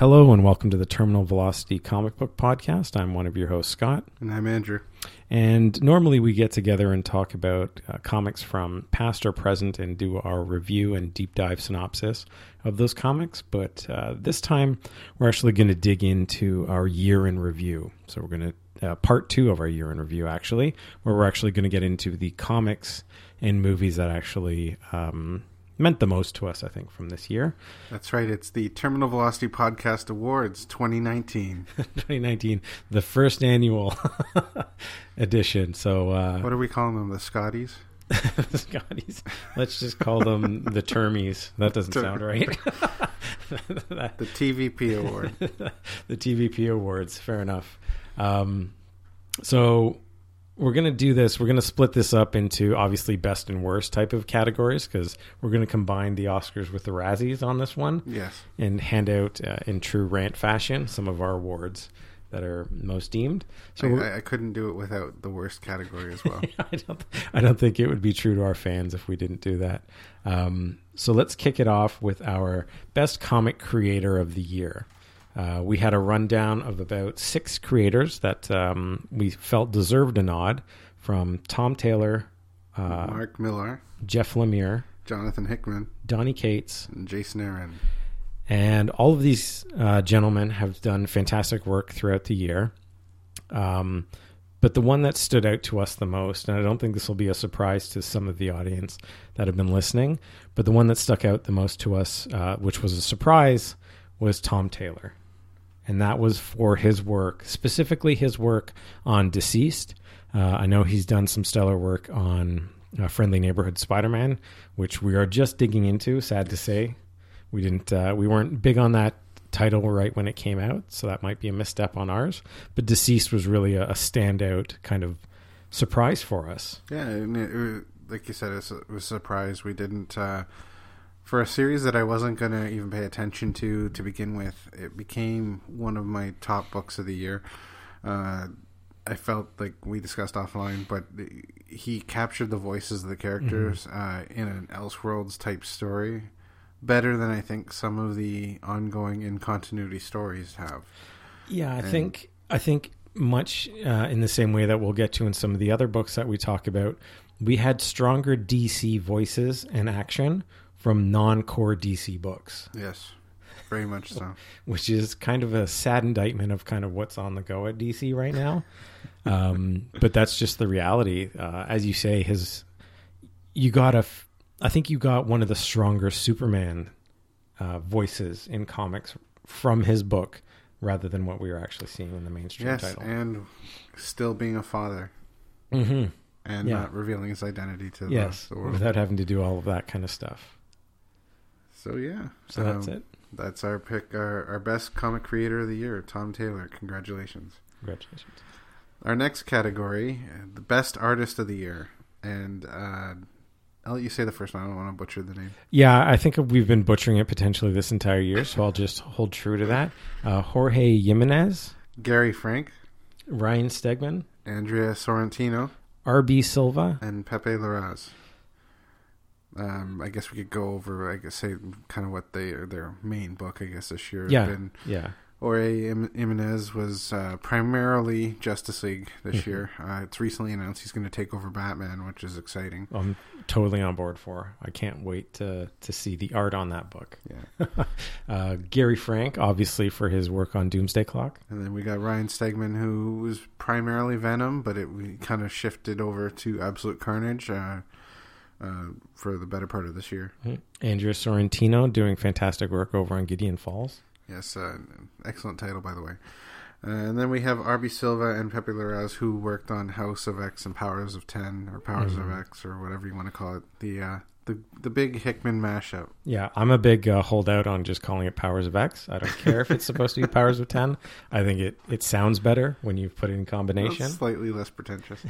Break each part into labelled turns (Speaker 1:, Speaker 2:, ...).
Speaker 1: Hello and welcome to the Terminal Velocity Comic Book Podcast. I'm one of your hosts, Scott.
Speaker 2: And I'm Andrew.
Speaker 1: And normally we get together and talk about uh, comics from past or present and do our review and deep dive synopsis of those comics. But uh, this time we're actually going to dig into our year in review. So we're going to, uh, part two of our year in review, actually, where we're actually going to get into the comics and movies that actually um, meant the most to us, I think, from this year.
Speaker 2: That's right. It's the Terminal Velocity Podcast Awards 2019.
Speaker 1: 2019, the first annual edition. So, uh,
Speaker 2: what are we calling them? The Scotties?
Speaker 1: the Scotties. Let's just call them the Termies. That doesn't sound right.
Speaker 2: the TVP Award.
Speaker 1: the TVP Awards. Fair enough. Um, so we're going to do this. We're going to split this up into obviously best and worst type of categories because we're going to combine the Oscars with the Razzies on this one.
Speaker 2: Yes.
Speaker 1: And hand out uh, in true rant fashion some of our awards that are most deemed.
Speaker 2: So I, I couldn't do it without the worst category as well.
Speaker 1: I don't. I don't think it would be true to our fans if we didn't do that. Um, so let's kick it off with our best comic creator of the year. Uh, we had a rundown of about six creators that um, we felt deserved a nod from Tom Taylor,
Speaker 2: uh, Mark Millar,
Speaker 1: Jeff Lemire,
Speaker 2: Jonathan Hickman,
Speaker 1: Donny Cates,
Speaker 2: and Jason Aaron.
Speaker 1: And all of these uh, gentlemen have done fantastic work throughout the year. Um, but the one that stood out to us the most, and I don't think this will be a surprise to some of the audience that have been listening, but the one that stuck out the most to us, uh, which was a surprise, was Tom Taylor and that was for his work, specifically his work on Deceased. Uh, I know he's done some stellar work on uh, Friendly Neighborhood Spider-Man, which we are just digging into. Sad to say, we didn't, uh, we weren't big on that title right when it came out, so that might be a misstep on ours. But Deceased was really a, a standout kind of surprise for us.
Speaker 2: Yeah, it, it, like you said, it was, a surprise. We didn't uh, for a series that I wasn't going to even pay attention to to begin with, it became one of my top books of the year. Uh, I felt like we discussed offline, but he captured the voices of the characters mm-hmm. uh, in an Elseworlds type story better than I think some of the ongoing in continuity stories have.
Speaker 1: Yeah, I and, think I think much uh, in the same way that we'll get to in some of the other books that we talk about. We had stronger DC voices and action from non-core DC books.
Speaker 2: Yes, very much so.
Speaker 1: Which is kind of a sad indictment of kind of what's on the go at DC right now. um, but that's just the reality. Uh, as you say, his you got a. I think you got one of the stronger Superman uh, voices in comics from his book, rather than what we were actually seeing in the mainstream
Speaker 2: yes,
Speaker 1: title.
Speaker 2: and still being a father.
Speaker 1: Mm-hmm.
Speaker 2: And yeah. not revealing his identity to
Speaker 1: yes,
Speaker 2: the world.
Speaker 1: Without having to do all of that kind of stuff.
Speaker 2: So yeah,
Speaker 1: so um, that's it.
Speaker 2: That's our pick. Our, our best comic creator of the year, Tom Taylor. Congratulations.
Speaker 1: Congratulations.
Speaker 2: Our next category, the best artist of the year, and uh, I'll let you say the first one. I don't want to butcher the name.
Speaker 1: Yeah, I think we've been butchering it potentially this entire year, so I'll just hold true to that. Uh, Jorge Jimenez,
Speaker 2: Gary Frank,
Speaker 1: Ryan Stegman,
Speaker 2: Andrea Sorrentino,
Speaker 1: R.B. Silva,
Speaker 2: and Pepe Larraz. Um, I guess we could go over, I guess, say kind of what they their main book, I guess, this year
Speaker 1: yeah,
Speaker 2: been.
Speaker 1: Yeah.
Speaker 2: Jorge Jimenez was uh, primarily Justice League this mm-hmm. year. Uh, it's recently announced he's going to take over Batman, which is exciting.
Speaker 1: I'm totally on board for. I can't wait to to see the art on that book.
Speaker 2: Yeah.
Speaker 1: uh, Gary Frank, obviously for his work on Doomsday Clock,
Speaker 2: and then we got Ryan Stegman, who was primarily Venom, but it we kind of shifted over to Absolute Carnage. Uh, for the better part of this year.
Speaker 1: Andrea Sorrentino doing fantastic work over on Gideon Falls.
Speaker 2: Yes, uh, excellent title, by the way. Uh, and then we have R.B. Silva and Pepe Larraz, who worked on House of X and Powers of Ten, or Powers mm-hmm. of X, or whatever you want to call it. The uh, the the big Hickman mashup.
Speaker 1: Yeah, I'm a big uh, holdout on just calling it Powers of X. I don't care if it's supposed to be Powers of Ten. I think it it sounds better when you put it in combination. Well,
Speaker 2: slightly less pretentious.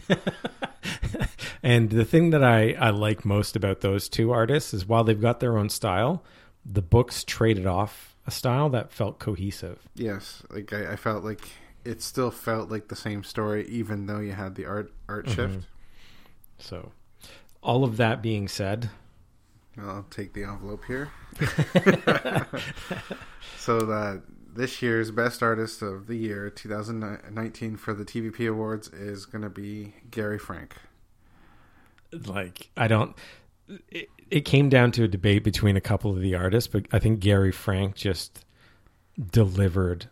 Speaker 1: and the thing that I I like most about those two artists is while they've got their own style, the books traded off a style that felt cohesive.
Speaker 2: Yes, like I, I felt like it still felt like the same story, even though you had the art art mm-hmm. shift.
Speaker 1: So, all of that being said,
Speaker 2: I'll take the envelope here. so that this year's best artist of the year, 2019, for the TVP Awards is going to be Gary Frank.
Speaker 1: Like I don't. It, it came down to a debate between a couple of the artists, but I think Gary Frank just delivered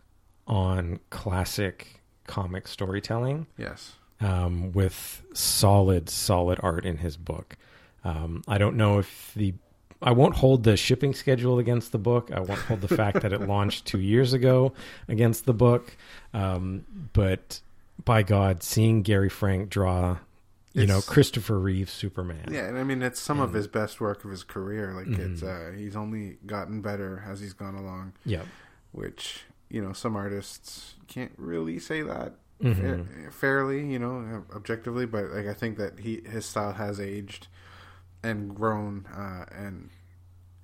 Speaker 1: on classic comic storytelling.
Speaker 2: Yes.
Speaker 1: Um, with solid, solid art in his book. Um, I don't know if the I won't hold the shipping schedule against the book. I won't hold the fact that it launched two years ago against the book. Um, but by God, seeing Gary Frank draw, you
Speaker 2: It's-
Speaker 1: know, Christopher Reeve Superman.
Speaker 2: Yeah, and I mean it's some of his best work of his career. Like it's
Speaker 1: Mhm.
Speaker 2: uh, he's only gotten better as he's gone along,
Speaker 1: Yeah.
Speaker 2: which you know some artists can't really say that
Speaker 1: Mhm.
Speaker 2: fa- fairly, you know, objectively. But like I think that he his style has aged and grown, uh, and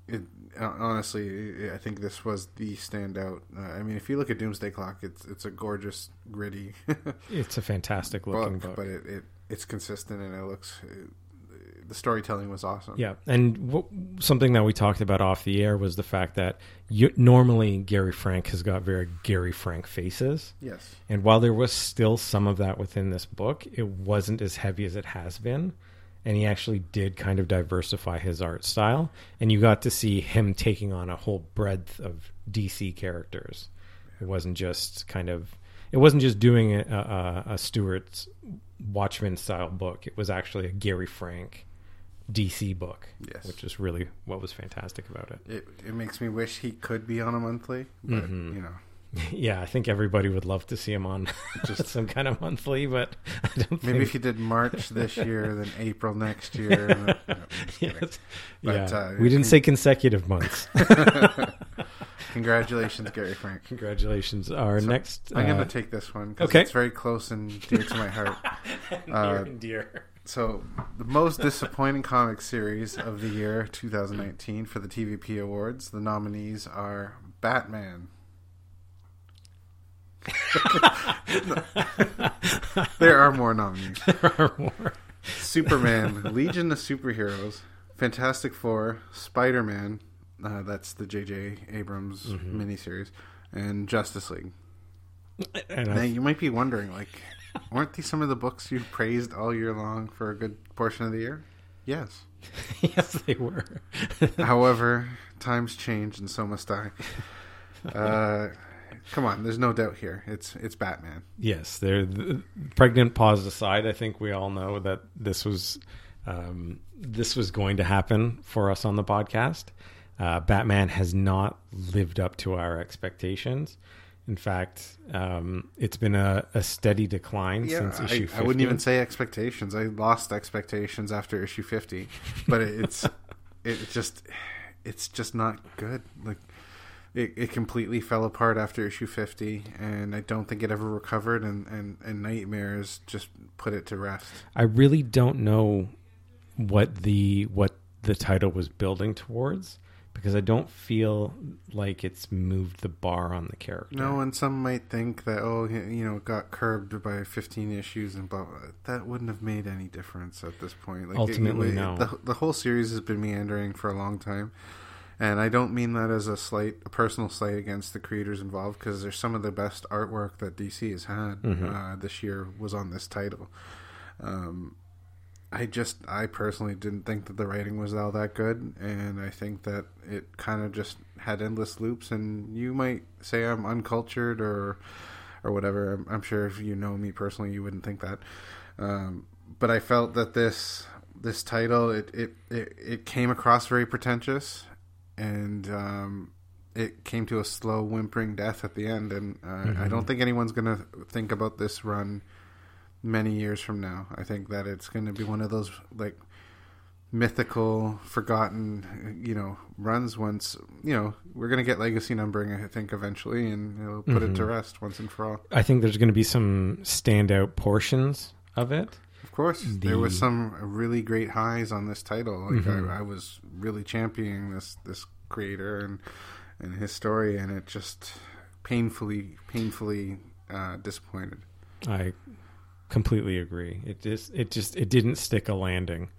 Speaker 2: it honestly, I think this was the standout. Uh, I mean, if you look at Doomsday Clock, it's it's a gorgeous, gritty
Speaker 1: It's a fantastic looking
Speaker 2: book,
Speaker 1: book.
Speaker 2: but it, it it's consistent and it looks. the storytelling was awesome.
Speaker 1: Yeah, and w- something that we talked about off the air was the fact that you, normally Gary Frank has got very Gary Frank faces,
Speaker 2: Yes.
Speaker 1: and while there was still some of that within this book, it wasn't as heavy as it has been, and he actually did kind of diversify his art style, and you got to see him taking on a whole breadth of DC characters. It wasn't just kind of, it wasn't just doing a, a, a Stewart's Watchmen style book. It was actually a Gary Frank DC book,
Speaker 2: Yes.
Speaker 1: which is really what was fantastic about it.
Speaker 2: It it makes me wish he could be on a monthly, but
Speaker 1: Mhm.
Speaker 2: you know,
Speaker 1: yeah, I think everybody would love to see him on just some kind of monthly, but I don't
Speaker 2: maybe
Speaker 1: think
Speaker 2: if he did March this year, then April next year. No, no, I'm just kidding.
Speaker 1: Yes.
Speaker 2: But,
Speaker 1: yeah,
Speaker 2: uh,
Speaker 1: we didn't say consecutive months.
Speaker 2: Congratulations, Gary Frank.
Speaker 1: Congratulations. Our
Speaker 2: So,
Speaker 1: next.
Speaker 2: I'm
Speaker 1: uh,
Speaker 2: going to take this one because
Speaker 1: okay.
Speaker 2: it's very close and dear to my heart.
Speaker 1: near
Speaker 2: uh,
Speaker 1: and dear.
Speaker 2: So, the most disappointing comic series of the year 2019 for the TVP Awards, the nominees are Batman. there are more nominees.
Speaker 1: There are more.
Speaker 2: Superman, Legion of Superheroes, Fantastic Four, Spider Man, uh, that's the J.J. Abrams
Speaker 1: Mhm.
Speaker 2: miniseries, and Justice League.
Speaker 1: And
Speaker 2: Now, you might be wondering, like, weren't these some of the books you praised all year long for a good portion of the year? Yes.
Speaker 1: yes, they were.
Speaker 2: However, times change, and so must I. Uh, come on, there's no doubt here. It's it's Batman.
Speaker 1: Yes, they're the, pregnant pause aside. I think we all know that this was um, this was going to happen for us on the podcast. Uh, Batman has not lived up to our expectations. In fact, um, it's been a, a steady decline since
Speaker 2: I,
Speaker 1: issue. 50.
Speaker 2: I wouldn't even say expectations. I lost expectations after issue fifty, but it's it just it's just not good. Like it, it completely fell apart after issue fifty, and I don't think it ever recovered. And and and nightmares just put it to rest.
Speaker 1: I really don't know what the what the title was building towards because I don't feel like it's moved the bar on the character.
Speaker 2: No, and some might think that oh, you know, it got curbed by fifteen issues and blah. blah. That wouldn't have made any difference at this point. Like,
Speaker 1: Ultimately,
Speaker 2: it- it-
Speaker 1: no.
Speaker 2: The, the whole series has been meandering for a long time, and I don't mean that as a slight, a personal slight against the creators involved, because there's some of the best artwork that DC has had
Speaker 1: Mhm.
Speaker 2: uh, this year was on this title. Um, I just, I personally didn't think that the writing was all that good, and I think that it kind of just had endless loops. And you might say I'm uncultured or, or whatever. I'm, I'm sure if you know me personally, you wouldn't think that. Um, but I felt that this this title it it it, it came across very pretentious, and um, it came to a slow whimpering death at the end. And uh, I
Speaker 1: Mhm.
Speaker 2: don't think anyone's gonna think about this run many years from now. I think that it's going to be one of those like mythical, forgotten, you know, runs. Once you know, we're going to get legacy numbering. I think eventually, and it'll put it to
Speaker 1: Mhm.
Speaker 2: rest once and for all.
Speaker 1: I think there's going to be some standout portions of it.
Speaker 2: Of course, there was some really great highs on this title. Like
Speaker 1: Mhm.
Speaker 2: I, I was really championing this this creator and and his story, and it just painfully, painfully uh, disappointed.
Speaker 1: I completely agree. It just it just it didn't stick a landing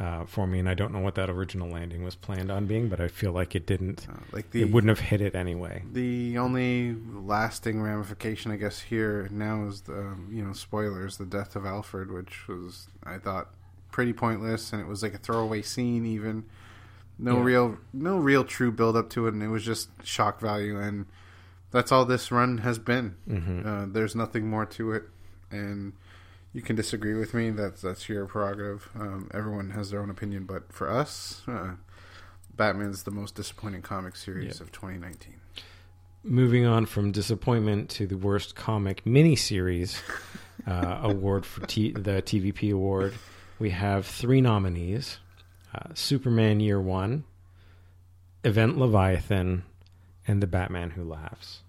Speaker 1: uh, for me, and I don't know what that original landing was planned on being, but I feel like it didn't.
Speaker 2: Uh, like the
Speaker 1: it wouldn't have hit it anyway.
Speaker 2: the only lasting ramification, I guess, here now is the um, you know spoilers, the death of Alfred, which was I thought pretty pointless, and it was like a throwaway scene. Even no
Speaker 1: Yeah.
Speaker 2: real, no real true build up to it, and it was just shock value, and that's all this run has been.
Speaker 1: hmm
Speaker 2: Uh, there's nothing more to it, and you can disagree with me. That's that's your prerogative. Um, everyone has their own opinion, but for us, uh, Batman's the most disappointing comic series
Speaker 1: Yeah.
Speaker 2: of 2019.
Speaker 1: Moving on from disappointment to the worst comic miniseries uh, award for T- the TVP award, we have three nominees: uh, Superman Year One, Event Leviathan, and The Batman Who Laughs.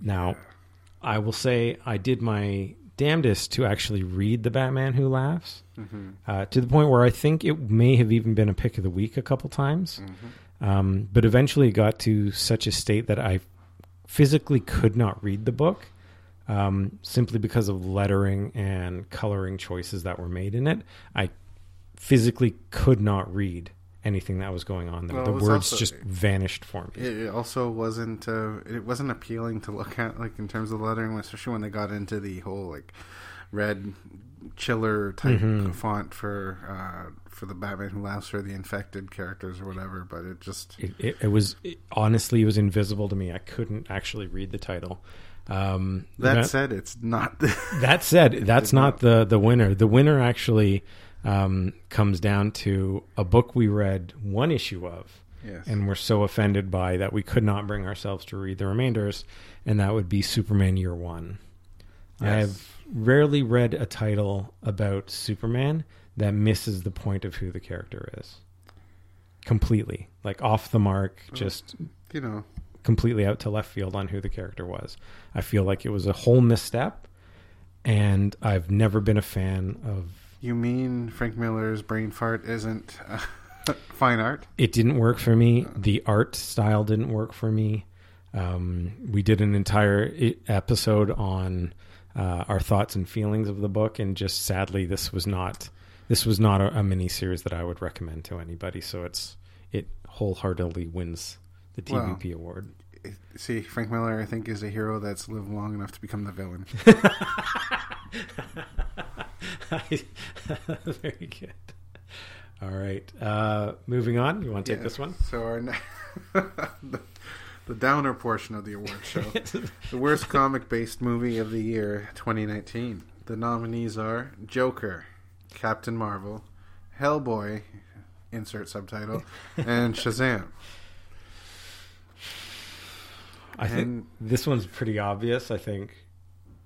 Speaker 1: Now, I will say I did my damnedest to actually read The Batman Who Laughs
Speaker 2: hmm
Speaker 1: uh, to the point where I think it may have even been a pick of the week a couple times.
Speaker 2: hmm
Speaker 1: Um, but eventually it got to such a state that I physically could not read the book um, simply because of lettering and coloring choices that were made in it. I physically could not read anything that was going on there.
Speaker 2: Well,
Speaker 1: the words
Speaker 2: also-
Speaker 1: just vanished for me.
Speaker 2: It, also wasn't uh, it wasn't appealing to look at, like in terms of lettering, especially when they got into the whole like red chiller type
Speaker 1: Mhm.
Speaker 2: font for uh, for the Batman Who Laughs or the infected characters or whatever. But it just
Speaker 1: It, it, it was it, honestly, it was invisible to me. I couldn't actually read the title. Um,
Speaker 2: that said, it's not.
Speaker 1: That said, that's not
Speaker 2: not.
Speaker 1: the the winner. The winner actually um, comes down to a book we read one issue of,
Speaker 2: yes.
Speaker 1: and were so offended by that we could not bring ourselves to read the remainders, and that would be Superman Year One. I have rarely read a title about Superman that misses the point of who the character is. Completely, like off the mark, just
Speaker 2: you know,
Speaker 1: completely out to left field on who the character was. I feel like it was a whole misstep, and I've never been a fan of.
Speaker 2: You mean Frank Miller's brain fart isn't uh, fine art?
Speaker 1: It didn't work for me. The art style didn't work for me. Um, we did an entire episode on uh, our thoughts and feelings of the book, and just sadly, this was not this was not a, a mini series that I would recommend to anybody. So it's it wholeheartedly wins the
Speaker 2: Well,
Speaker 1: TVP award.
Speaker 2: See, Frank Miller, I think, is a hero that's lived long enough to become the villain.
Speaker 1: Very good. All right. Uh, moving on. You want to take
Speaker 2: Yeah.
Speaker 1: this one?
Speaker 2: So our ne- the, the downer portion of the award show, the worst comic-based movie of the year, 2019. The nominees are Joker, Captain Marvel, Hellboy, insert subtitle, and Shazam.
Speaker 1: I think this one's pretty obvious. I think.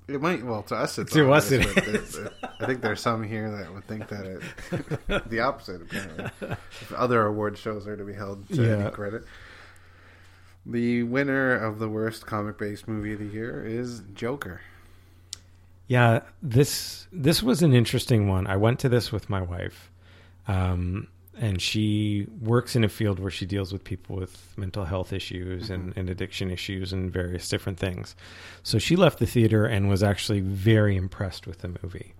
Speaker 2: It might, well, to us it's
Speaker 1: To us
Speaker 2: obvious,
Speaker 1: it
Speaker 2: but there-
Speaker 1: is.
Speaker 2: there- I think there's some here that would think that it, the opposite. Apparently, if other award shows are to be held to
Speaker 1: Yeah.
Speaker 2: any credit. The winner of the worst comic-based movie of the year is Joker.
Speaker 1: Yeah, this this was an interesting one. I went to this with my wife, um, and she works in a field where she deals with people with mental health issues and, and addiction issues and various different things. So she left the theater and was actually very impressed with the movie.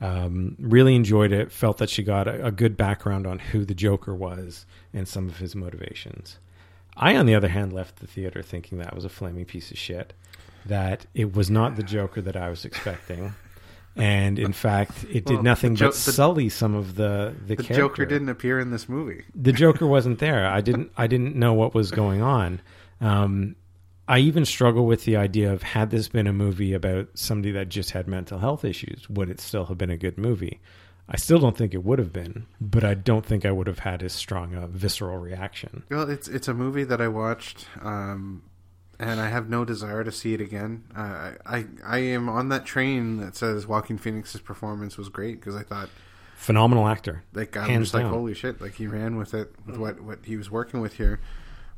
Speaker 1: Um, really enjoyed it. Felt that she got a, a good background on who the Joker was and some of his motivations. I, on the other hand, left the theater thinking that was a flaming piece of shit. That it was not the Joker that I was expecting, and in fact, it did
Speaker 2: Well,
Speaker 1: nothing
Speaker 2: Jo-
Speaker 1: but
Speaker 2: the-
Speaker 1: sully some of the the,
Speaker 2: The
Speaker 1: character.
Speaker 2: Joker didn't appear in this movie.
Speaker 1: The Joker wasn't there. I didn't. I didn't know what was going on. Um, I even struggle with the idea of had this been a movie about somebody that just had mental health issues, would it still have been a good movie? I still don't think it would have been, but I don't think I would have had as strong a visceral reaction.
Speaker 2: Well, it's it's a movie that I watched, um, and I have no desire to see it again. Uh, I, I I am on that train that says Joaquin Phoenix's performance was great because I thought
Speaker 1: Phenomenal actor.
Speaker 2: like I'm
Speaker 1: Hands
Speaker 2: just like holy shit, like he ran with it with what what he was working with here.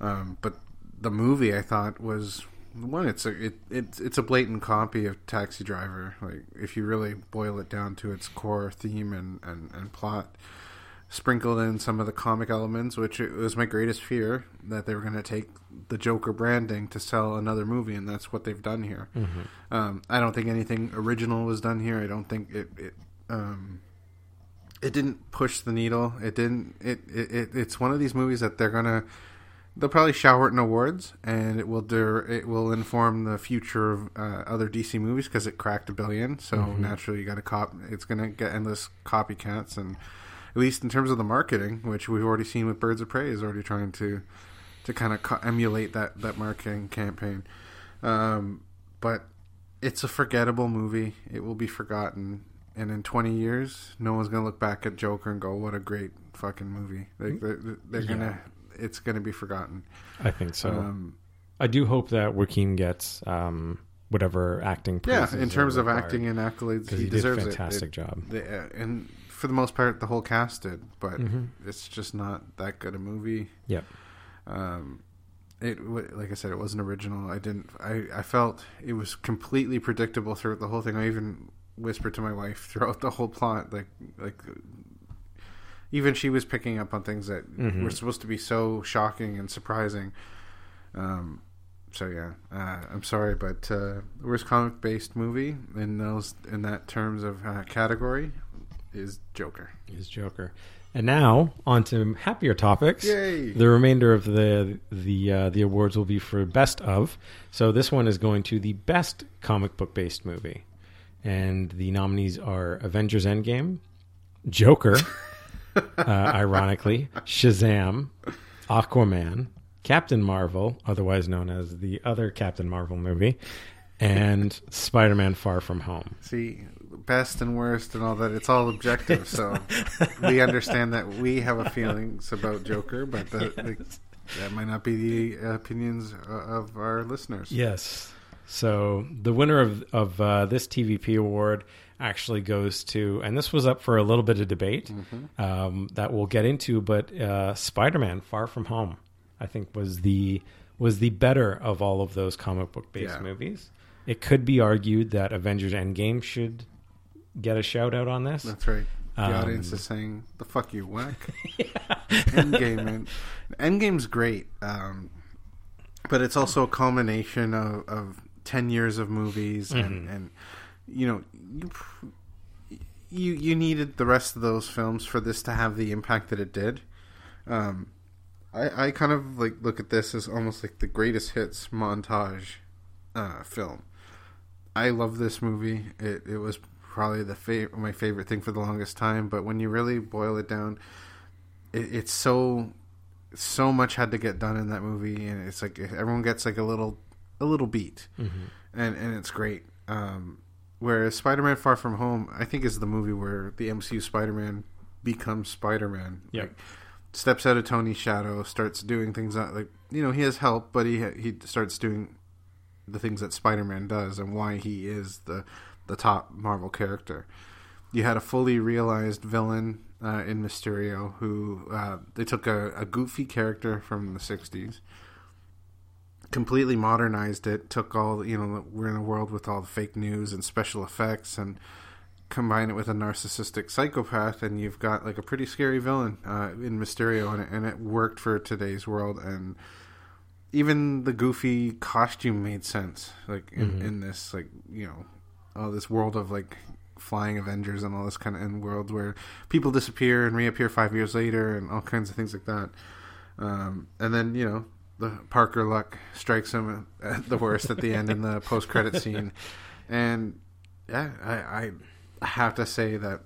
Speaker 2: Um, but the movie I thought was one. It's a it, it's it's a blatant copy of Taxi Driver. Like if you really boil it down to its core theme and and, and plot. Sprinkled in some of the comic elements, which it was my greatest fear that they were going to take the Joker branding to sell another movie, and that's what they've done here. Um, I don't think anything original was done here. I don't think it. it um, it didn't push the needle. It didn't. It, it, it it's one of these movies that they're gonna they'll probably shower it in awards, and it will do, it will inform the future of uh, other DC movies because it cracked a billion. So
Speaker 1: Mhm.
Speaker 2: naturally, you got to cop. It's gonna get endless copycats, and least in terms of the marketing, which we've already seen with Birds of Prey, is already trying to to kind of co- emulate that that marketing campaign. Um, but it's a forgettable movie. It will be forgotten. And in 20 years, no one's going to look back at Joker and go, what a great fucking movie. They, they're they're going to, it's going to be forgotten.
Speaker 1: I think so.
Speaker 2: Um,
Speaker 1: I do hope that Joaquin gets um, whatever acting.
Speaker 2: yeah, in terms of acting and accolades, he,
Speaker 1: he, did a fantastic
Speaker 2: it.
Speaker 1: job.
Speaker 2: it the, uh, and for the most part, the whole cast did, but
Speaker 1: Mhm.
Speaker 2: it's just not that good a movie.
Speaker 1: Yep.
Speaker 2: Um, it like I said, it wasn't original. I didn't. I I felt it was completely predictable throughout the whole thing. I even whispered to my wife throughout the whole plot, like like even she was picking up on things that
Speaker 1: Mhm.
Speaker 2: were supposed to be so shocking and surprising. Um, so yeah, uh, I'm sorry, but uh, worst comic based movie in those in that terms of uh, category is Joker.
Speaker 1: Is Joker. And now on to happier topics.
Speaker 2: Yay!
Speaker 1: The remainder of the the uh, the awards will be for best of. So this one is going to the best comic book based movie, and the nominees are Avengers Endgame, Joker, uh, ironically, Shazam, Aquaman, Captain Marvel, otherwise known as the other Captain Marvel movie, and Spider Man Far From Home.
Speaker 2: See, best and worst and all that, it's all objective. So we understand that we have a feelings about Joker, but that, like, that might not be the opinions uh, of our listeners.
Speaker 1: Yes. So the winner of of uh, this TVP award actually goes to, and this was up for a little bit of debate um, that we'll get into, but uh, Spider Man: Far From Home, I think was the was the better of all of those comic book based
Speaker 2: Yeah.
Speaker 1: movies. It could be argued that Avengers: Endgame should get a shout out on this.
Speaker 2: That's right. The
Speaker 1: Um,
Speaker 2: audience is saying, "The fuck you, whack." Endgame, man. Endgame's great, um, but it's also a culmination of, of ten years of movies, and,
Speaker 1: Mhm.
Speaker 2: and you know, you, you you needed the rest of those films for this to have the impact that it did. Um, I I kind of like look at this as almost like the greatest hits montage uh, film. I love this movie. It it was probably the fa- my favorite thing for the longest time. But when you really boil it down, it, it's so so much had to get done in that movie, and it's like everyone gets like a little a little beat,
Speaker 1: Mhm.
Speaker 2: and and it's great. Um, whereas Spider-Man: Far From Home, I think is the movie where the MCU Spider-Man becomes Spider-Man.
Speaker 1: Yep.
Speaker 2: Like, steps out of Tony's shadow, starts doing things that like you know he has help, but he he starts doing the things that Spider-Man does and why he is the the top Marvel character. You had a fully realized villain uh, in Mysterio who uh, they took a, a goofy character from the '60s, completely modernized it. Took all you know we're in a world with all the fake news and special effects and combine it with a narcissistic psychopath and you've got like a pretty scary villain uh, in Mysterio and it, and it worked for today's world and even the goofy costume made sense like in,
Speaker 1: Mhm.
Speaker 2: in this like you know all this world of like flying avengers and all this kind of end world where people disappear and reappear five years later and all kinds of things like that. Um, and then you know the parker luck strikes him at the worst at the end in the post-credit scene. And yeah i i have to say that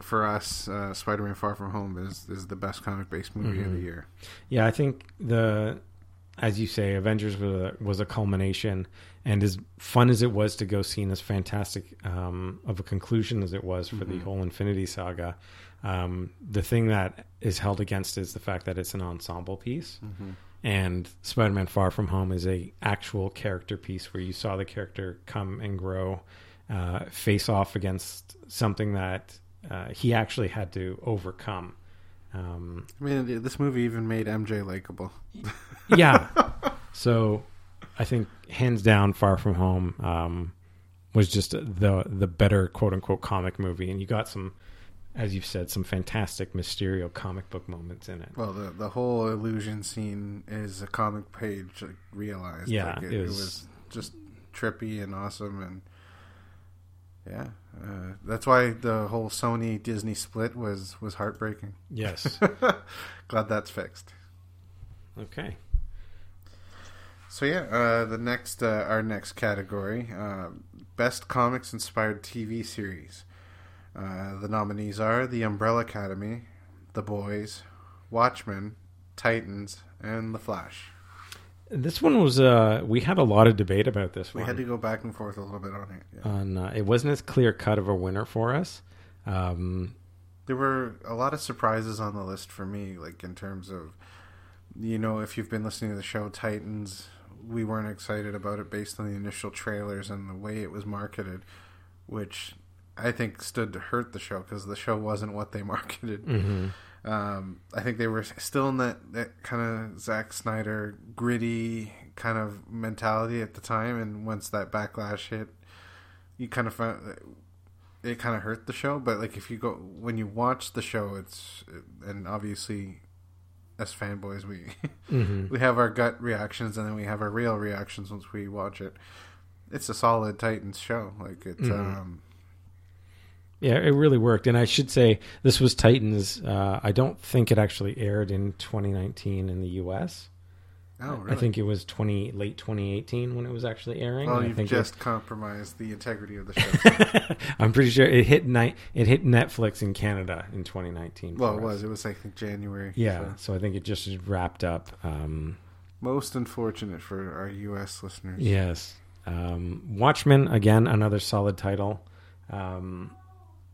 Speaker 2: for us uh, spider-man far from home is is the best comic-based movie of the
Speaker 1: Mhm.
Speaker 2: year.
Speaker 1: Yeah, I think the as you say, Avengers was a, was a culmination, and as fun as it was to go see, and as fantastic um, of a conclusion as it was for the
Speaker 2: Mhm.
Speaker 1: whole Infinity Saga, um, the thing that is held against is the fact that it's an ensemble piece,
Speaker 2: mm-hmm.
Speaker 1: and Spider-Man: Far From Home is a actual character piece where you saw the character come and grow, uh, face off against something that uh, he actually had to overcome. Um,
Speaker 2: i mean this movie even made mj likable
Speaker 1: yeah. So I think hands down, Far From Home um, was just the the better quote unquote comic movie, and you got some, as you've said, some fantastic Mysterio comic book moments in it.
Speaker 2: Well, the the whole illusion scene is a comic page like, realized.
Speaker 1: Yeah,
Speaker 2: like, it,
Speaker 1: it
Speaker 2: it
Speaker 1: was-
Speaker 2: was... just trippy and awesome, and Yeah, uh, that's why the whole Sony Disney split was was heartbreaking.
Speaker 1: Yes.
Speaker 2: Glad that's fixed.
Speaker 1: okay.
Speaker 2: So yeah, uh, the next uh, our next category, uh, best comics inspired TV series. Uh, the nominees are The Umbrella Academy, The Boys, Watchmen, Titans, and The Flash.
Speaker 1: This one was. Uh, we had a lot of debate about this
Speaker 2: We
Speaker 1: one.
Speaker 2: We had to go back and forth a little bit on it. Yeah.
Speaker 1: on uh, it wasn't as clear cut of a winner for us. Um,
Speaker 2: There were a lot of surprises on the list for me, like in terms of, you know, if you've been listening to the show Titans, we weren't excited about it based on the initial trailers and the way it was marketed, which I think stood to hurt the show because the show wasn't what they marketed.
Speaker 1: mhm.
Speaker 2: Um, I think they were still in that, that kind of Zack Snyder gritty kind of mentality at the time, and once that backlash hit, you kind of found it kind of hurt the show. But like if you go when you watch the show, it's and obviously as fanboys we
Speaker 1: Mhm.
Speaker 2: we have our gut reactions and then we have our real reactions once we watch it. It's a solid Titans show. Like it's
Speaker 1: Mhm.
Speaker 2: um
Speaker 1: Yeah, it really worked. And I should say this was Titans. Uh, I don't think it actually aired in 2019 in the U.S.
Speaker 2: oh really?
Speaker 1: I think it was 20 late 2018 when it was actually airing.
Speaker 2: well,
Speaker 1: I
Speaker 2: you've just compromised the integrity of the show.
Speaker 1: I'm pretty sure it hit night. It hit Netflix in Canada in 2019.
Speaker 2: Well, it
Speaker 1: us.
Speaker 2: was. It was, I think, January.
Speaker 1: Yeah,
Speaker 2: so
Speaker 1: so I think it just wrapped up. Um,
Speaker 2: most unfortunate for our U.S. listeners.
Speaker 1: Yes. Um, Watchmen, again, another solid title, um,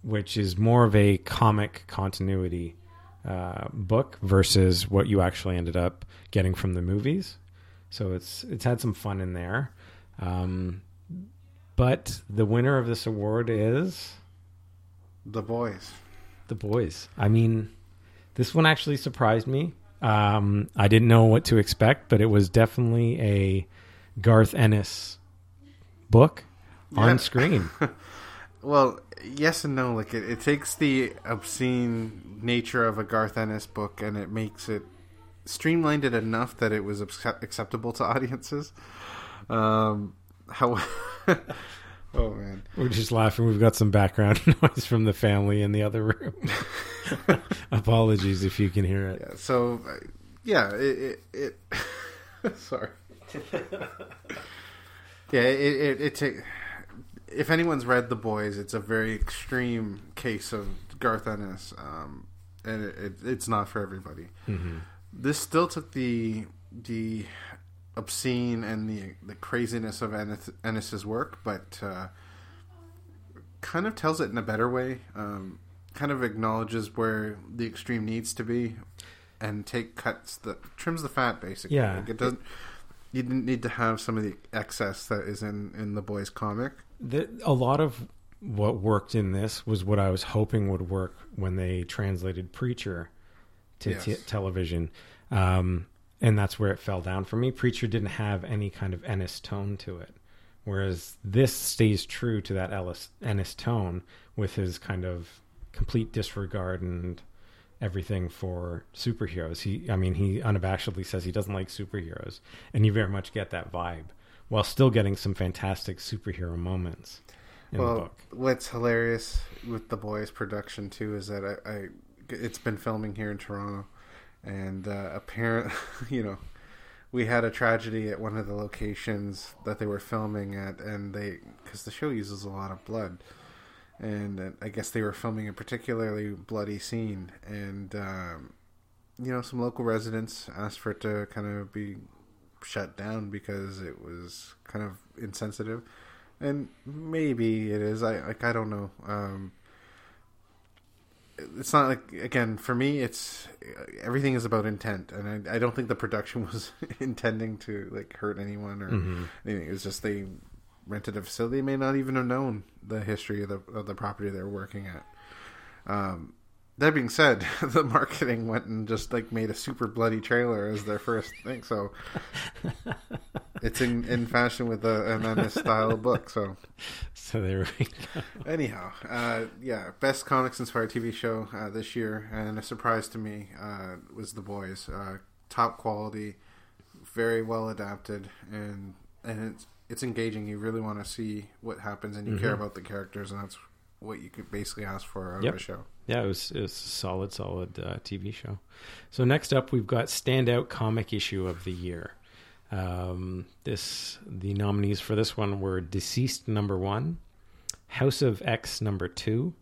Speaker 1: which is more of a comic continuity uh, book versus what you actually ended up getting from the movies. So it's it's had some fun in there. Um, but the winner of this award is
Speaker 2: The boys.
Speaker 1: The Boys. I mean, this one actually surprised me. Um, I didn't know what to expect, but it was definitely a Garth Ennis book on screen.
Speaker 2: Well, yes and no. Like it, it takes the obscene nature of a Garth Ennis book and it makes it streamlined it enough that it was acceptable to audiences. Um, how? oh man.
Speaker 1: We're just laughing. We've got some background noise from the family in the other room. Apologies if you can hear it.
Speaker 2: Yeah. So, uh, yeah. It. it, it sorry. yeah. It. It. it ta- if anyone's read The Boys, it's a very extreme case of Garth Ennis, um, and it, it, it's not for everybody.
Speaker 1: hmm
Speaker 2: This still took the the obscene and the the craziness of Ennis, Ennis's work, but uh, kind of tells it in a better way. Um, kind of acknowledges where the extreme needs to be, and take cuts that trims the fat basically.
Speaker 1: Yeah.
Speaker 2: Like it doesn't. You didn't need to have some of the excess that is in in the boys comic.
Speaker 1: The, a lot of what worked in this was what I was hoping would work when they translated Preacher to
Speaker 2: Yes.
Speaker 1: t- television. Um, and that's where it fell down for me. Preacher didn't have any kind of Ennis tone to it. Whereas this stays true to that Ellis, Ennis tone with his kind of complete disregard and everything for superheroes. He, I mean, he unabashedly says he doesn't like superheroes, and you very much get that vibe, while still getting some fantastic superhero moments in the
Speaker 2: well,
Speaker 1: book.
Speaker 2: what's hilarious with the boys production too is that I, I it's been filming here in Toronto, and uh, apparent, you know, we had a tragedy at one of the locations that they were filming at, and they because the show uses a lot of blood, and uh, I guess they were filming a particularly bloody scene, and um, you know, some local residents asked for it to kind of be shut down because it was kind of insensitive and maybe it is. I like I don't know. Um, it's not like again for me. It's everything is about intent, and I, I don't think the production was intending to like hurt anyone or
Speaker 1: Mhm.
Speaker 2: anything. It was just they rented a facility. May not even have known the history of the of the property they were working at. Um, that being said, the marketing went and just like made a super bloody trailer as their first thing. So it's in, in fashion with the an Ennis style book. So
Speaker 1: So there we go.
Speaker 2: anyhow, uh, yeah, best comics inspired TV show uh, this year, and a surprise to me uh, was The Boys. Uh, top quality, very well adapted, and and it's it's engaging. You really want to see what happens, and you
Speaker 1: Mhm.
Speaker 2: care about the characters, and that's what you could basically ask for out
Speaker 1: Yep.
Speaker 2: of a show.
Speaker 1: Yeah, it was it was a solid, solid uh, TV show. So next up, we've got standout comic issue of the year. Um, this the nominees for this one were Deceased number one, House of X number two,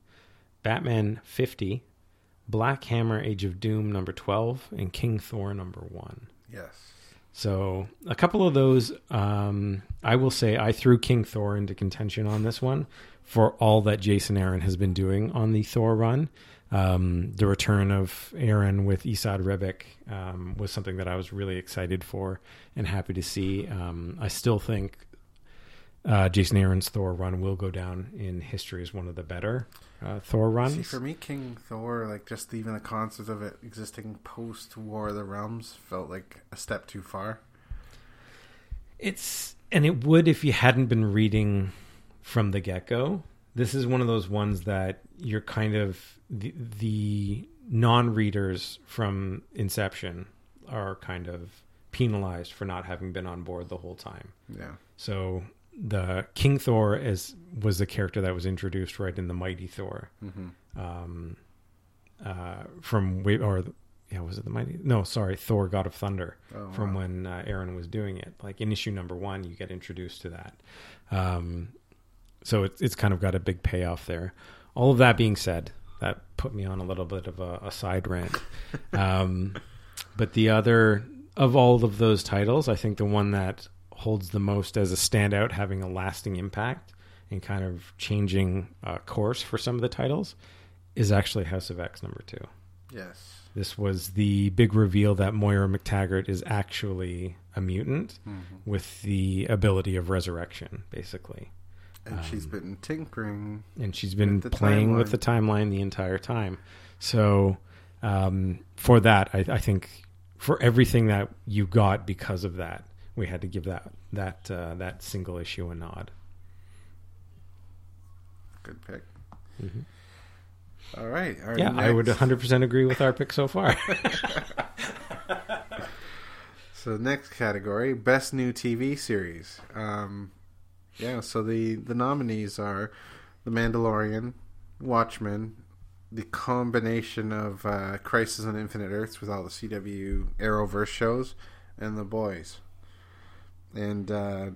Speaker 1: Batman fifty, Black Hammer Age of Doom number twelve, and King Thor number one.
Speaker 2: Yes.
Speaker 1: So a couple of those, um, I will say, I threw King Thor into contention on this one for all that Jason Aaron has been doing on the Thor run. Um, the return of Aaron with Esad Ribić um, was something that I was really excited for and happy to see. Um, I still think uh, Jason Aaron's Thor run will go down in history as one of the better uh, Thor runs.
Speaker 2: See, for me, King Thor, like just even the concept of it existing post War of the Realms felt like a step too far.
Speaker 1: It's and it would if you hadn't been reading from the get go. This is one of those ones that you're kind of the, the non readers from Inception are kind of penalized for not having been on board the whole time.
Speaker 2: Yeah.
Speaker 1: So the King Thor is was the character that was introduced right in the Mighty Thor
Speaker 2: hmm
Speaker 1: um, uh, from way or yeah was it the Mighty no sorry Thor God of Thunder
Speaker 2: Oh,
Speaker 1: from
Speaker 2: wow.
Speaker 1: when uh, Aaron was doing it. Like in issue number one, you get introduced to that. Um, so it's it's kind of got a big payoff there. All of that being said, that put me on a little bit of a, a side rant. um, but the other of all of those titles, I think the one that holds the most as a standout, having a lasting impact and kind of changing uh, course for some of the titles, is actually House of X number two.
Speaker 2: Yes.
Speaker 1: This was the big reveal that Moira MacTaggert is actually a mutant
Speaker 2: hmm
Speaker 1: with the ability of resurrection, basically.
Speaker 2: And she's been tinkering.
Speaker 1: And she's been
Speaker 2: With
Speaker 1: playing with the timeline the entire time. So, um, for that, I, I think for everything that you got because of that, we had to give that that uh, that single issue a nod.
Speaker 2: Good pick.
Speaker 1: Mhm.
Speaker 2: All right.
Speaker 1: Yeah, I would 100% agree with our pick so far.
Speaker 2: So next category, best new TV series. Um, yeah, so the the nominees are The Mandalorian, Watchmen, the combination of uh, Crisis on Infinite Earths with all the CW Arrowverse shows, and The Boys. And uh,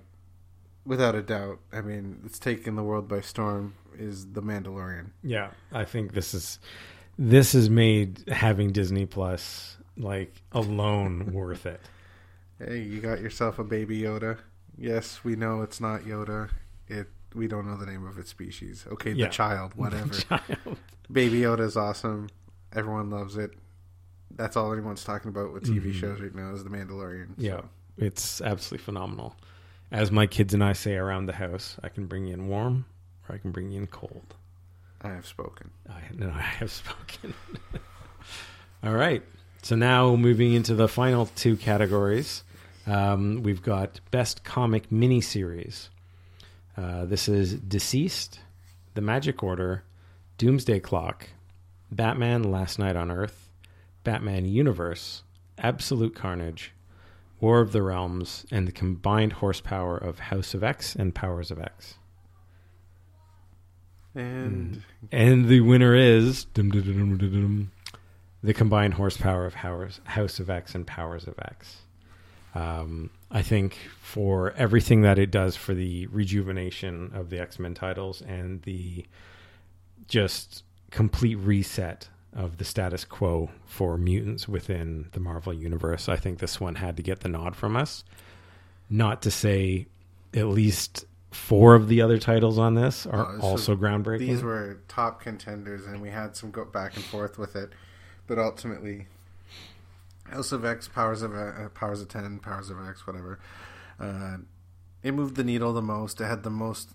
Speaker 2: without a doubt, I mean, it's taken the world by storm. Is The Mandalorian?
Speaker 1: Yeah, I think this is this has made having Disney Plus like alone worth it.
Speaker 2: Hey, you got yourself a baby Yoda. Yes, we know it's not Yoda. It we don't know the name of its species. Okay,
Speaker 1: Yeah.
Speaker 2: the child, whatever.
Speaker 1: Child.
Speaker 2: baby Yoda is awesome. Everyone loves it. That's all anyone's talking about with TV
Speaker 1: Mhm.
Speaker 2: shows right now is the Mandalorian. so.
Speaker 1: Yeah, it's absolutely phenomenal. As my kids and I say around the house, I can bring you in warm or I can bring you in cold.
Speaker 2: I have spoken.
Speaker 1: I no, I have spoken. All right. So now moving into the final two categories, um, we've got best comic miniseries. Uh, this is Deceased, The Magic Order, Doomsday Clock, Batman: Last Night on Earth, Batman Universe, Absolute Carnage, War of the Realms, and the combined horsepower of House of X and Powers of X.
Speaker 2: And
Speaker 1: And the winner is dum, dum, dum, dum, dum, dum, the combined horsepower of House, House of X and Powers of X. Um, I think for everything that it does for the rejuvenation of the X Men titles and the just complete reset of the status quo for mutants within the Marvel universe, I think this one had to get the nod from us. Not to say at least four of the other titles on this are
Speaker 2: Oh, this
Speaker 1: also groundbreaking.
Speaker 2: these were top contenders, and we had some go back and forth with it, but ultimately, House of X, Powers of uh, Powers of Ten, Powers of X, whatever. Uh, it moved the needle the most. It had the most,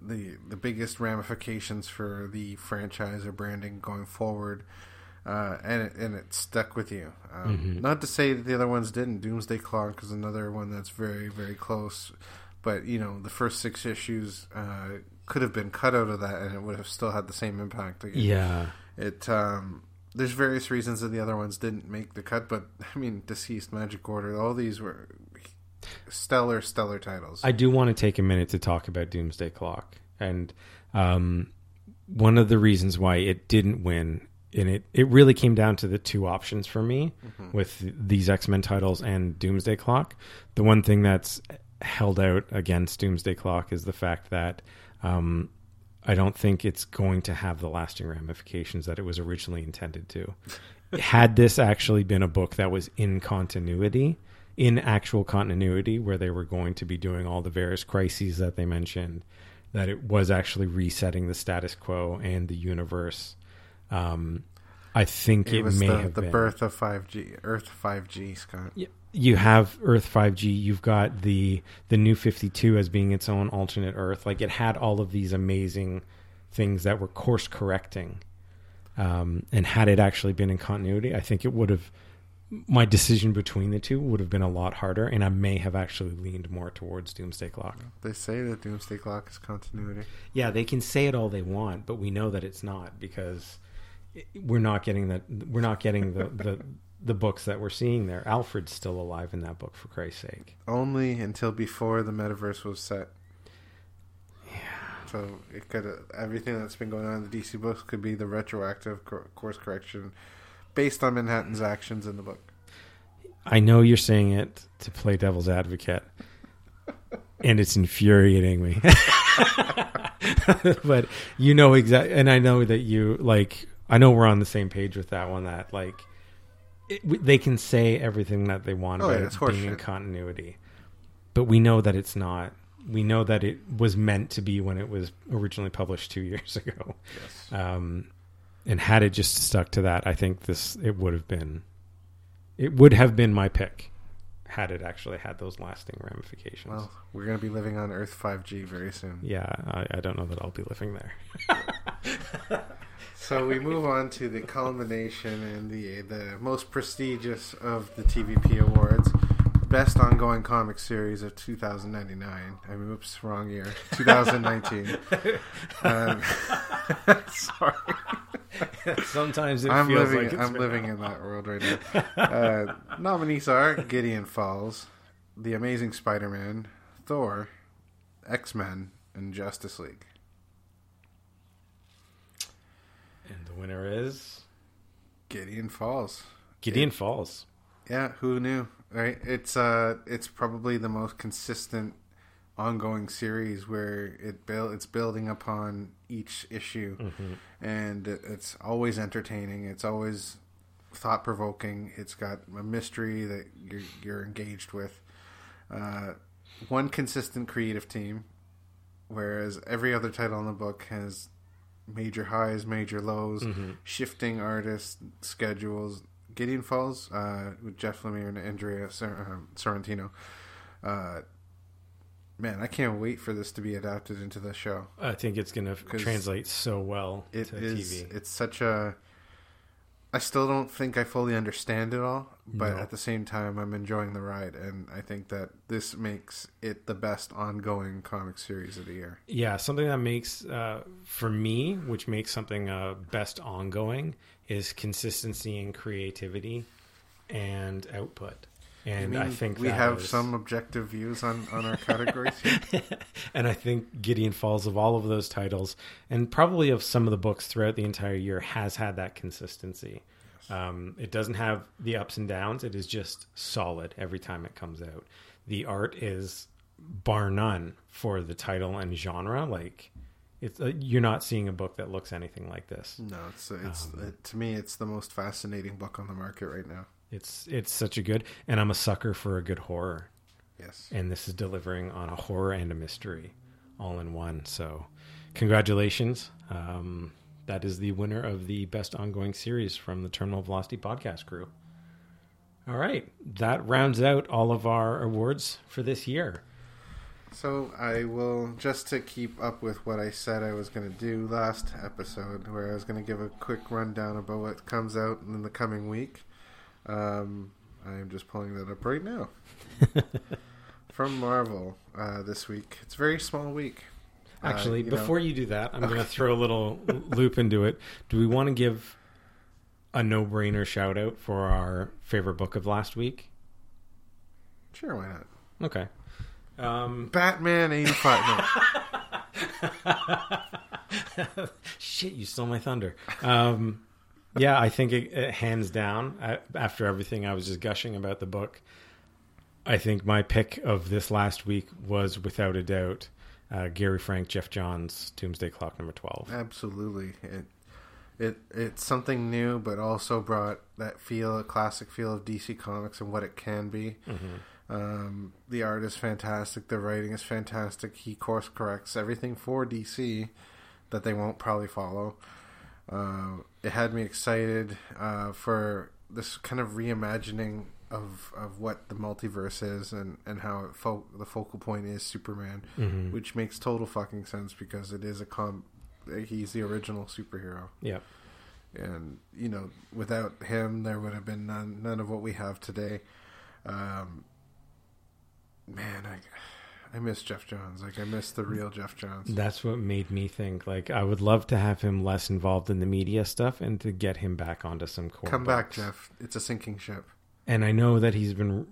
Speaker 2: the the biggest ramifications for the franchise or branding going forward, uh, and it, and it stuck with you. Um,
Speaker 1: Mhm.
Speaker 2: Not to say that the other ones didn't. Doomsday Clock is another one that's very very close, but you know the first six issues uh, could have been cut out of that, and it would have still had the same impact. Again.
Speaker 1: yeah,
Speaker 2: It um, there's various reasons that the other ones didn't make the cut, but I mean, deceased, magic order, all these were stellar, stellar titles.
Speaker 1: I do want to take a minute to talk about Doomsday Clock, and um, one of the reasons why it didn't win, and it it really came down to the two options for me
Speaker 2: Mm-hmm.
Speaker 1: with these X Men titles and Doomsday Clock. The one thing that's held out against Doomsday Clock is the fact that. Um, I don't think it's going to have the lasting ramifications that it was originally intended to. Had this actually been a book that was in continuity, in actual continuity, where they were going to be doing all the various crises that they mentioned, that it was actually resetting the status quo and the universe, um, I think
Speaker 2: it,
Speaker 1: it,
Speaker 2: was
Speaker 1: may
Speaker 2: the,
Speaker 1: have
Speaker 2: the
Speaker 1: been
Speaker 2: birth of 5G, Earth 5G, Scott.
Speaker 1: You have Earth 5G, you've got the the new 52 as being its own alternate Earth. Like it had all of these amazing things that were course correcting. Um, and had it actually been in continuity, I think it would have my decision between the two would have been a lot harder, and I may have actually leaned more towards Doomsday Clock.
Speaker 2: They say that Doomsday Clock is continuity.
Speaker 1: Yeah, they can say it all they want, but we know that it's not because we're not getting that. We're not getting the the, the books that we're seeing there. Alfred's still alive in that book, for Christ's sake.
Speaker 2: Only until before the metaverse was set.
Speaker 1: Yeah.
Speaker 2: So it could everything that's been going on in the DC books could be the retroactive course correction based on Manhattan's actions in the book.
Speaker 1: I know you're saying it to play devil's advocate, and it's infuriating me. but you know exactly, and I know that you like. I know we're on the same page with that one. That like, it, they can say everything that they want
Speaker 2: Oh,
Speaker 1: about
Speaker 2: yeah,
Speaker 1: it being in continuity, but we know that it's not. We know that it was meant to be when it was originally published two years ago.
Speaker 2: Yes.
Speaker 1: Um, and had it just stuck to that, I think this it would have been, it would have been my pick, had it actually had those lasting ramifications.
Speaker 2: Well, we're going to be living on Earth 5G very soon.
Speaker 1: yeah, I, I don't know that I'll be living there.
Speaker 2: So we move on to the culmination and the the most prestigious of the TVP awards, best ongoing comic series of 2099. I mean, oops, wrong year, 2019. um, sorry,
Speaker 1: Sometimes it
Speaker 2: I'm
Speaker 1: feels
Speaker 2: living.
Speaker 1: like
Speaker 2: I'm living in that world right now. Uh, nominees are Gideon Falls, The Amazing Spider-Man, Thor, X Men, and Justice League.
Speaker 1: And the winner is
Speaker 2: Gideon Falls.
Speaker 1: Gideon Falls.
Speaker 2: Yeah, who knew, right? It's uh it's probably the most consistent ongoing series where it build it's building upon each issue
Speaker 1: Mm-hmm.
Speaker 2: and it, it's always entertaining, it's always thought provoking, it's got a mystery that you're you're engaged with. Uh one consistent creative team whereas every other title in the book has major highs, major lows,
Speaker 1: Mm-hmm.
Speaker 2: shifting artist schedules. Gideon Falls uh, with Jeff Lemire and Andrea Sor- um, Sorrentino. Uh, man, I can't wait for this to be adapted into the show.
Speaker 1: I think it's going to translate so well
Speaker 2: It
Speaker 1: to
Speaker 2: is.
Speaker 1: TV.
Speaker 2: It's such a. I still don't think I fully understand it all, but
Speaker 1: No.
Speaker 2: at the same time, I'm enjoying the ride, and I think that this makes it the best ongoing comic series of the year.
Speaker 1: Yeah, something that makes uh, for me, which makes something uh, best ongoing, is consistency and creativity and output. And
Speaker 2: I,
Speaker 1: think
Speaker 2: we have
Speaker 1: is-
Speaker 2: some objective views on on our categories.
Speaker 1: and I think Gideon Falls of all of those titles, and probably of some of the books throughout the entire year, has had that consistency. Um, it doesn't have the ups and downs. It is just solid every time it comes out. The art is bar none for the title and genre. Like it's uh, you're not seeing a book that looks anything like this.
Speaker 2: No, it's it's
Speaker 1: Um,
Speaker 2: it, to me it's the most fascinating book on the market right now.
Speaker 1: It's it's such a good, and I'm a sucker for a good horror.
Speaker 2: Yes.
Speaker 1: and this is delivering on a horror and a mystery all in one. So, congratulations. Um, that is the winner of the best ongoing series from the Terminal Velocity podcast crew. All right, that rounds out all of our awards for this year.
Speaker 2: So I will just to keep up with what I said I was going to do last episode, where I was going to give a quick rundown about what comes out in the coming week. Um, I am just pulling that up right now from Marvel uh, this week. It's a very small week. Uh,
Speaker 1: Actually,
Speaker 2: you know-
Speaker 1: before you do that, I'm going to throw a little loop into it. Do we want to give a no-brainer shout out for our favorite book of last week?
Speaker 2: sure, why not?
Speaker 1: Okay. Um,
Speaker 2: Batman eighty five. No.
Speaker 1: shit, you stole my thunder. Um, yeah, I think it, it, hands down. I, after everything I was just gushing about the book, I think my pick of this last week was without a doubt uh, Gary Frank, Geoff Johns, Doomsday Clock number twelve.
Speaker 2: Absolutely, it it it's something new, but also brought that feel, a classic feel of DC Comics and what it can be.
Speaker 1: Mm-hmm.
Speaker 2: Um, the art is fantastic. The writing is fantastic. He course corrects everything for DC that they won't probably follow. Uh, it had me excited uh, for this kind of reimagining of of what the multiverse is and and how fo- the focal point is Superman,
Speaker 1: Mhm.
Speaker 2: which makes total fucking sense because it is a com. He's the original superhero,
Speaker 1: Yeah.
Speaker 2: and you know, without him, there would have been none none of what we have today. Um, man, I I miss Geoff Johns. Like I miss the real Geoff Johns.
Speaker 1: That's what made me think like I would love to have him less involved in the media stuff and to get him back onto some core.
Speaker 2: Come back. Geoff. It's a sinking ship.
Speaker 1: And I know that he's been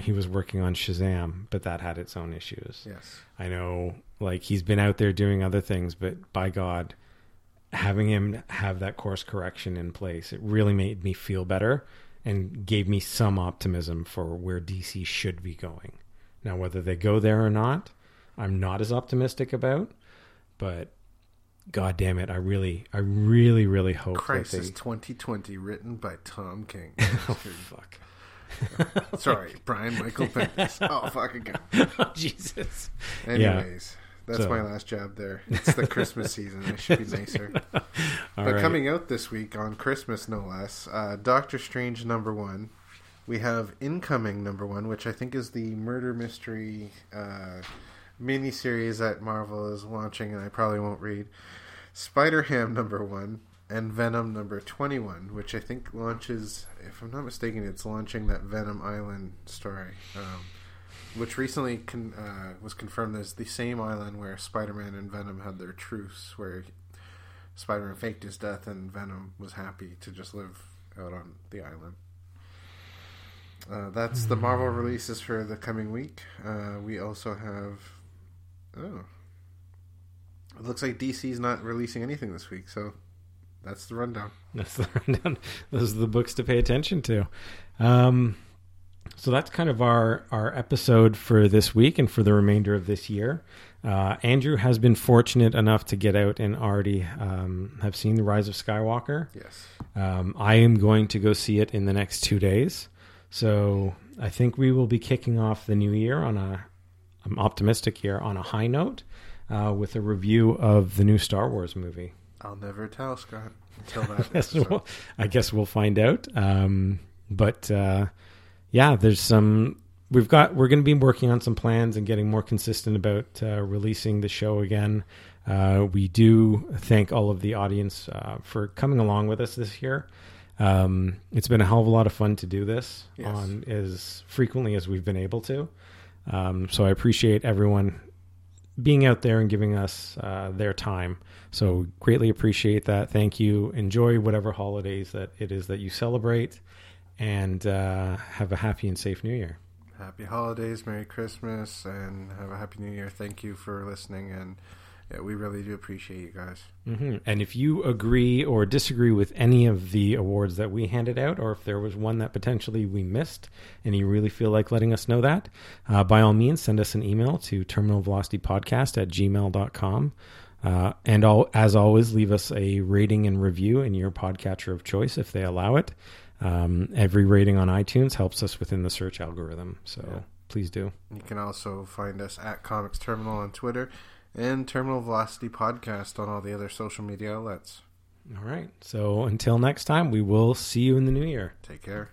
Speaker 1: he was working on Shazam, but that had its own issues.
Speaker 2: Yes.
Speaker 1: I know like he's been out there doing other things, but by God, having him have that course correction in place, it really made me feel better and gave me some optimism for where DC should be going. Now, whether they go there or not, I'm not as optimistic about, but God damn it, I really, I really, really hope
Speaker 2: Crisis
Speaker 1: that
Speaker 2: 2020, written by Tom King.
Speaker 1: oh fuck!
Speaker 2: Sorry, Brian Michael Bendis. Oh, fucking God.
Speaker 1: oh, Jesus.
Speaker 2: Anyways, that's
Speaker 1: So-
Speaker 2: my last job there. It's the Christmas season. I should be nicer. But
Speaker 1: right.
Speaker 2: coming out this week on Christmas, no less, uh, Doctor Strange number one. We have Incoming number one, which I think is the murder mystery uh, miniseries that Marvel is launching, and I probably won't read. Spider Ham number one, and Venom number 21, which I think launches, if I'm not mistaken, it's launching that Venom Island story. Um, which recently con- uh, was confirmed as the same island where Spider-Man and Venom had their truce, where Spider-Man faked his death and Venom was happy to just live out on the island. Uh, that's the Marvel releases for the coming week. Uh, we also have. Oh. It looks like DC's not releasing anything this week, so that's the rundown.
Speaker 1: That's the rundown. Those are the books to pay attention to. Um, so that's kind of our our episode for this week and for the remainder of this year. Uh, Andrew has been fortunate enough to get out and already um, have seen the Rise of Skywalker.
Speaker 2: Yes.
Speaker 1: Um, I am going to go see it in the next two days. So I think we will be kicking off the new year on a, I'm optimistic here, on a high note uh, with a review of the new Star Wars movie.
Speaker 2: I'll never tell, Scott, until that
Speaker 1: Yes,
Speaker 2: episode.
Speaker 1: well, I guess we'll find out. Um, but uh, yeah, there's some. We've got. We're going to be working on some plans and getting more consistent about uh, releasing the show again. Uh, we do thank all of the audience uh, for coming along with us this year. Um, it's been a hell of a lot of fun to do this
Speaker 2: Yes.
Speaker 1: on as frequently as we've been able to. Um, so I appreciate everyone being out there and giving us uh, their time. So greatly appreciate that. Thank you. Enjoy whatever holidays that it is that you celebrate, and uh, have a happy and safe New Year.
Speaker 2: Happy holidays, Merry Christmas, and have a happy New Year. Thank you for listening, and yeah, we really do appreciate you guys.
Speaker 1: hmm And if you agree or disagree with any of the awards that we handed out, or if there was one that potentially we missed, and you really feel like letting us know that, uh, by all means, send us an email to terminalvelocitypodcast at gmail.com. Uh, and all, as always, leave us a rating and review in your podcatcher of choice if they allow it. Um, every rating on iTunes helps us within the search algorithm. So
Speaker 2: Yeah.
Speaker 1: please do.
Speaker 2: You can also find us at Comics Terminal on Twitter and Terminal Velocity Podcast on all the other social media outlets.
Speaker 1: All right. So until next time, we will see you in the new year.
Speaker 2: Take care.